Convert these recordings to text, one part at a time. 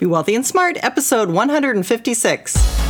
Be Wealthy and Smart, episode 156.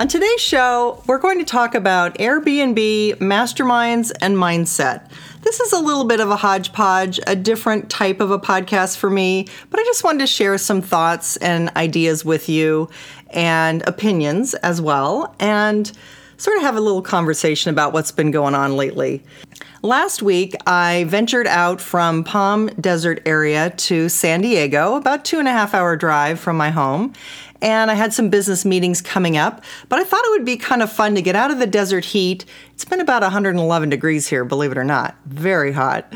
On today's show, we're going to talk about Airbnb, masterminds, and mindset. This is a little bit of a hodgepodge, a different type of a podcast for me, but I just wanted to share some thoughts and ideas with you and opinions as well, and sort of have a little conversation about what's been going on lately. Last week, I ventured out from Palm Desert area to San Diego, about two and a half hour drive from my home. And I had some business meetings coming up, but I thought it would be kind of fun to get out of the desert heat. It's been about 111 degrees here, believe it or not, very hot.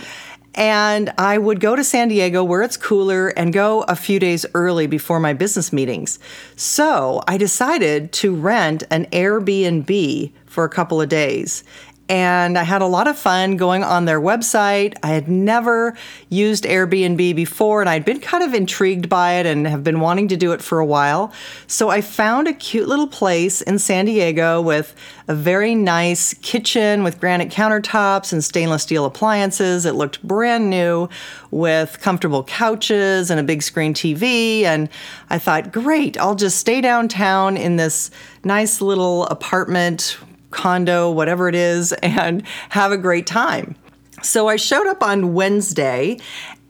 And I would go to San Diego where it's cooler and go a few days early before my business meetings. So I decided to rent an Airbnb for a couple of days. And I had a lot of fun going on their website. I had never used Airbnb before, and I'd been kind of intrigued by it and have been wanting to do it for a while. So I found a cute little place in San Diego with a very nice kitchen with granite countertops and stainless steel appliances. It looked brand new with comfortable couches and a big screen TV. And I thought, great, I'll just stay downtown in this nice little apartment condo, whatever it is, and have a great time. So I showed up on Wednesday.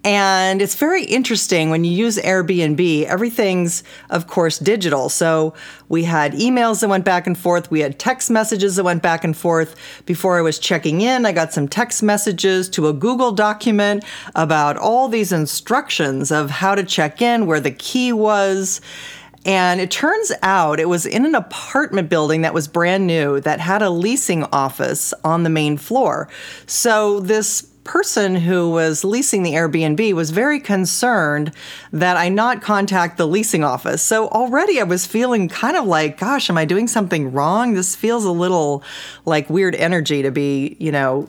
And it's very interesting when you use Airbnb, everything's, of course, digital. So we had emails that went back and forth. We had text messages that went back and forth. Before I was checking in, I got some text messages to a Google document about all these instructions of how to check in, where the key was. And it turns out it was in an apartment building that was brand new that had a leasing office on the main floor. So this person who was leasing the Airbnb was very concerned that I not contact the leasing office. So already I was feeling kind of like, gosh, am I doing something wrong? This feels a little like weird energy to be, you know,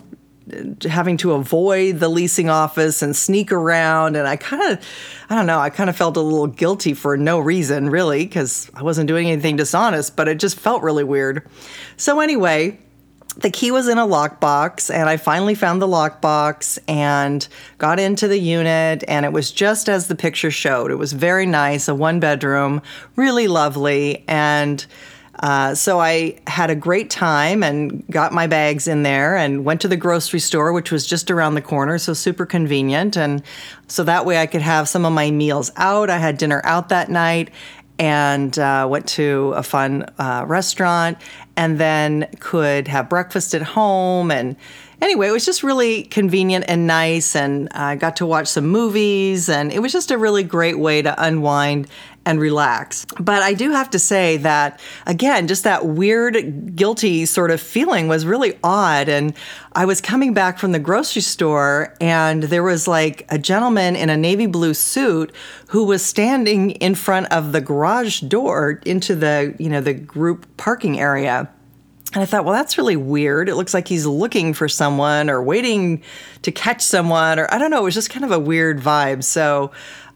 having to avoid the leasing office and sneak around. And i kind of i don't know i kind of felt a little guilty for no reason really because i wasn't doing anything dishonest but it just felt really weird. So anyway the key was in a lockbox and i finally found the lockbox and got into the unit and it was just as the picture showed. It was very nice a one bedroom really lovely and uh, so I had a great time and got my bags in there and went to the grocery store, which was just around the corner, so super convenient. And so that way I could have some of my meals out. I had dinner out that night and uh, went to a fun uh, restaurant and then could have breakfast at home and anyway, it was just really convenient and nice, and I got to watch some movies, and it was just a really great way to unwind and relax. But I do have to say that, again, just that weird, guilty sort of feeling was really odd. And I was coming back from the grocery store, and there was like a gentleman in a navy blue suit who was standing in front of the garage door into the, you know, the group parking area. And I thought, well, that's really weird. It looks like he's looking for someone or waiting to catch someone, or I don't know. It was just kind of a weird vibe. So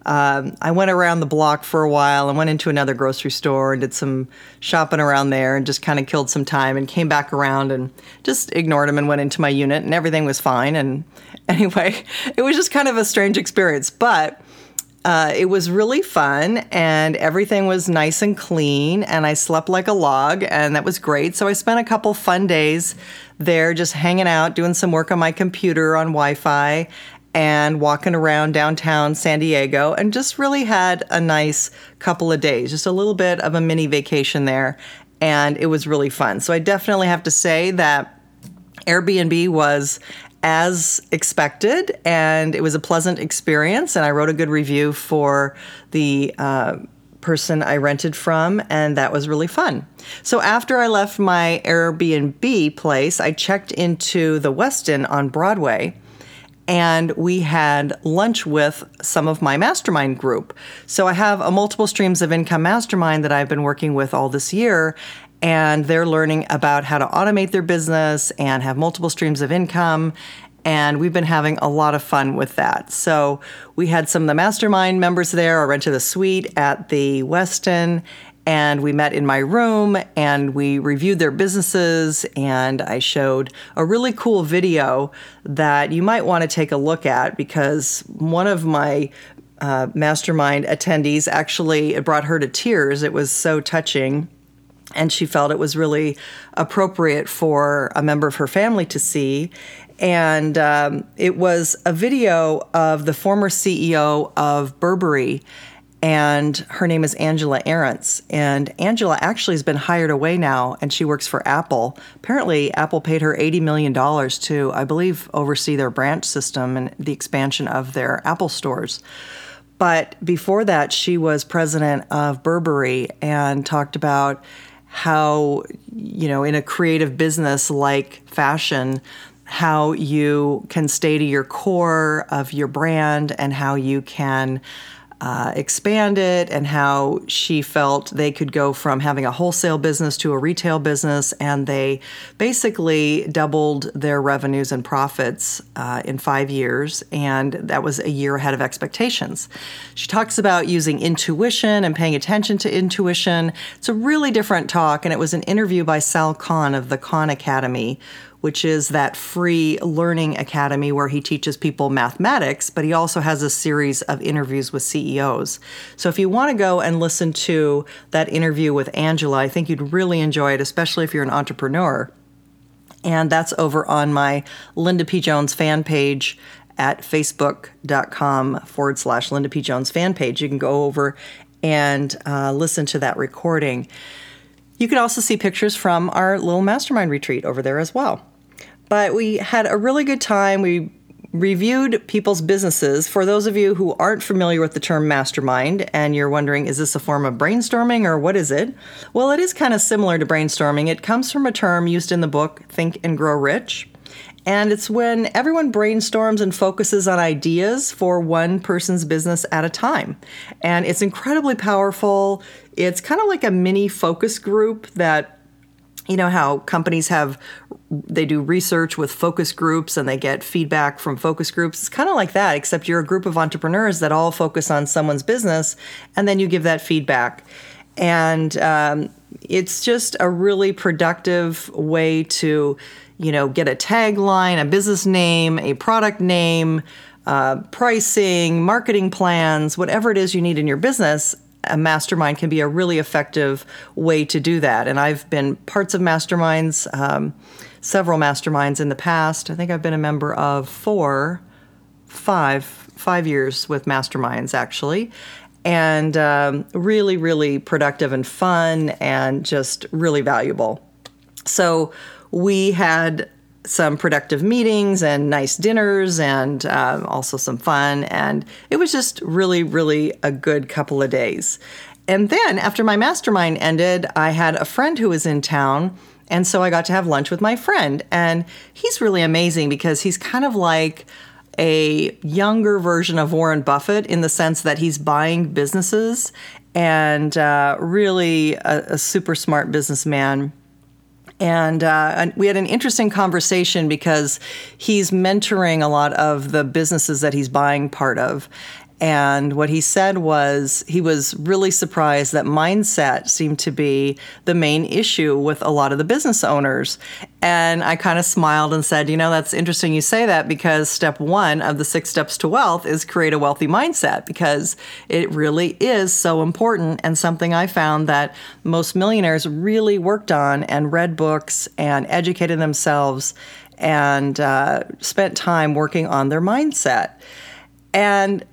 um, I went around the block for a while and went into another grocery store and did some shopping around there and just kind of killed some time and came back around and just ignored him and went into my unit and everything was fine. And anyway, it was just kind of a strange experience. But uh, it was really fun and everything was nice and clean and i slept like a log and that was great so i spent a couple fun days there just hanging out doing some work on my computer on wi-fi and walking around downtown san diego and just really had a nice couple of days just a little bit of a mini vacation there and it was really fun so i definitely have to say that airbnb was as expected, and it was a pleasant experience. And I wrote a good review for the uh, person I rented from, and that was really fun. So after I left my Airbnb place, I checked into the Westin on Broadway and we had lunch with some of my mastermind group. So I have a multiple streams of income mastermind that I've been working with all this year. And they're learning about how to automate their business and have multiple streams of income. And we've been having a lot of fun with that. So we had some of the mastermind members there. I rented a suite at the Westin and we met in my room and we reviewed their businesses and i showed a really cool video that you might want to take a look at because one of my uh, mastermind attendees actually it brought her to tears. It was so touching and she felt it was really appropriate for a member of her family to see. And um, it was a video of the former ceo of burberry and her name is Angela Ahrendts. And Angela actually has been hired away now, and she works for Apple. Apparently, Apple paid her $80 million to, I believe, oversee their branch system and the expansion of their Apple stores. But before that, she was president of Burberry and talked about how, you know, in a creative business like fashion, how you can stay to your core of your brand and how you can uh, expand it and how she felt they could go from having a wholesale business to a retail business. And they basically doubled their revenues and profits uh, in five years. And that was a year ahead of expectations. She talks about using intuition and paying attention to intuition. It's a really different talk. And it was an interview by Sal Khan of the Khan Academy which is that free learning academy where he teaches people mathematics, but he also has a series of interviews with CEOs. So if you want to go and listen to that interview with Angela, I think you'd really enjoy it, especially if you're an entrepreneur. And that's over on my Linda P. Jones fan page at facebook.com forward slash Linda P. Jones fan page. You can go over and uh, listen to that recording. You can also see pictures from our little mastermind retreat over there as well. But we had a really good time. We reviewed people's businesses. For those of you who aren't familiar with the term mastermind and you're wondering, is this a form of brainstorming or what is it? Well, it is kind of similar to brainstorming. It comes from a term used in the book Think and Grow Rich. And it's when everyone brainstorms and focuses on ideas for one person's business at a time. And it's incredibly powerful. It's kind of like a mini focus group that you know how companies have they do research with focus groups and they get feedback from focus groups? It's kind of like that except you're a group of entrepreneurs that all focus on someone's business and then you give that feedback. And um, it's just a really productive way to you know get a tagline a business name a product name uh, pricing marketing plans whatever it is you need in your business a mastermind can be a really effective way to do that. And I've been parts of masterminds, um, several masterminds in the past. I think I've been a member of four, five, five years with masterminds actually. And um, really, really productive and fun and just really valuable. So we had some productive meetings and nice dinners and um, also some fun. And it was just really, really a good couple of days. And then after my mastermind ended, I had a friend who was in town. And so I got to have lunch with my friend. And he's really amazing because he's kind of like a younger version of Warren Buffett in the sense that he's buying businesses and uh, really a, a super smart businessman and, uh, we had an interesting conversation because he's mentoring a lot of the businesses that he's buying part of. And what he said was he was really surprised that mindset seemed to be the main issue with a lot of the business owners. And I kind of smiled and said, You know, that's interesting you say that because step one of the six steps to wealth is create a wealthy mindset because it really is so important and something I found that most millionaires really worked on and read books and educated themselves and uh, spent time working on their mindset. And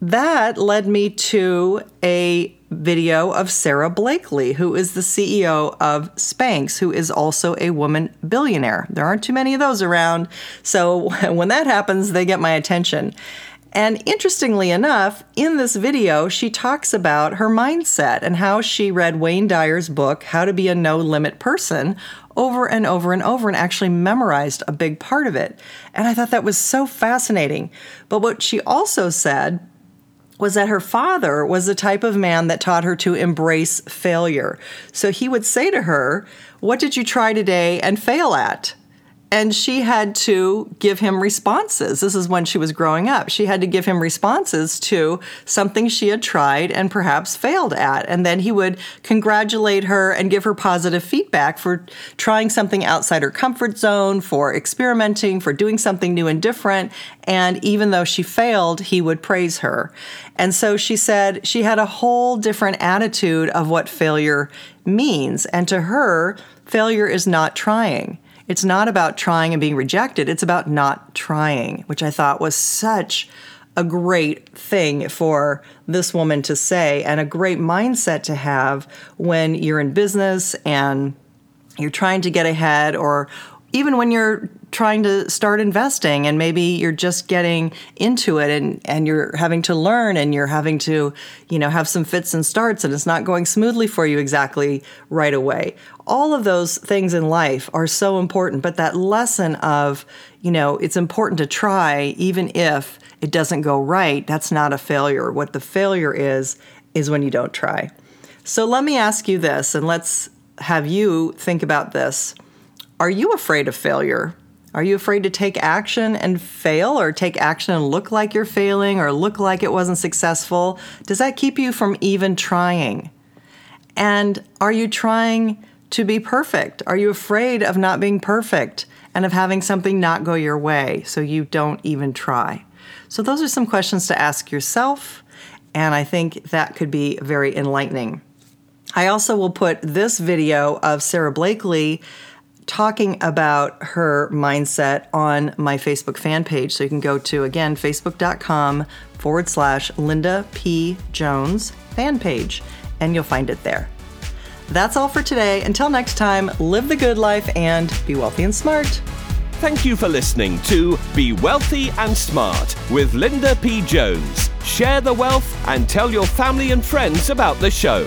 that led me to a video of Sarah Blakely, who is the CEO of Spanx, who is also a woman billionaire. There aren't too many of those around. So when that happens, they get my attention. And interestingly enough, in this video, she talks about her mindset and how she read Wayne Dyer's book, How to Be a No Limit Person, over and over and over and actually memorized a big part of it. And I thought that was so fascinating. But what she also said was that her father was the type of man that taught her to embrace failure. So he would say to her, What did you try today and fail at? And she had to give him responses. This is when she was growing up. She had to give him responses to something she had tried and perhaps failed at. And then he would congratulate her and give her positive feedback for trying something outside her comfort zone, for experimenting, for doing something new and different. And even though she failed, he would praise her. And so she said she had a whole different attitude of what failure means. And to her, failure is not trying. It's not about trying and being rejected, it's about not trying, which I thought was such a great thing for this woman to say and a great mindset to have when you're in business and you're trying to get ahead or even when you're trying to start investing and maybe you're just getting into it and, and you're having to learn and you're having to you know have some fits and starts and it's not going smoothly for you exactly right away. All of those things in life are so important but that lesson of you know it's important to try even if it doesn't go right that's not a failure. What the failure is is when you don't try. So let me ask you this and let's have you think about this are you afraid of failure? Are you afraid to take action and fail, or take action and look like you're failing, or look like it wasn't successful? Does that keep you from even trying? And are you trying to be perfect? Are you afraid of not being perfect and of having something not go your way so you don't even try? So, those are some questions to ask yourself, and I think that could be very enlightening. I also will put this video of Sarah Blakely talking about her mindset on my Facebook fan page. So you can go to, again, facebook.com forward slash Linda P. Jones fan page, and you'll find it there. That's all for today. Until next time, live the good life and be wealthy and smart. Thank you for listening to Be Wealthy and Smart with Linda P. Jones. Share the wealth and tell your family and friends about the show.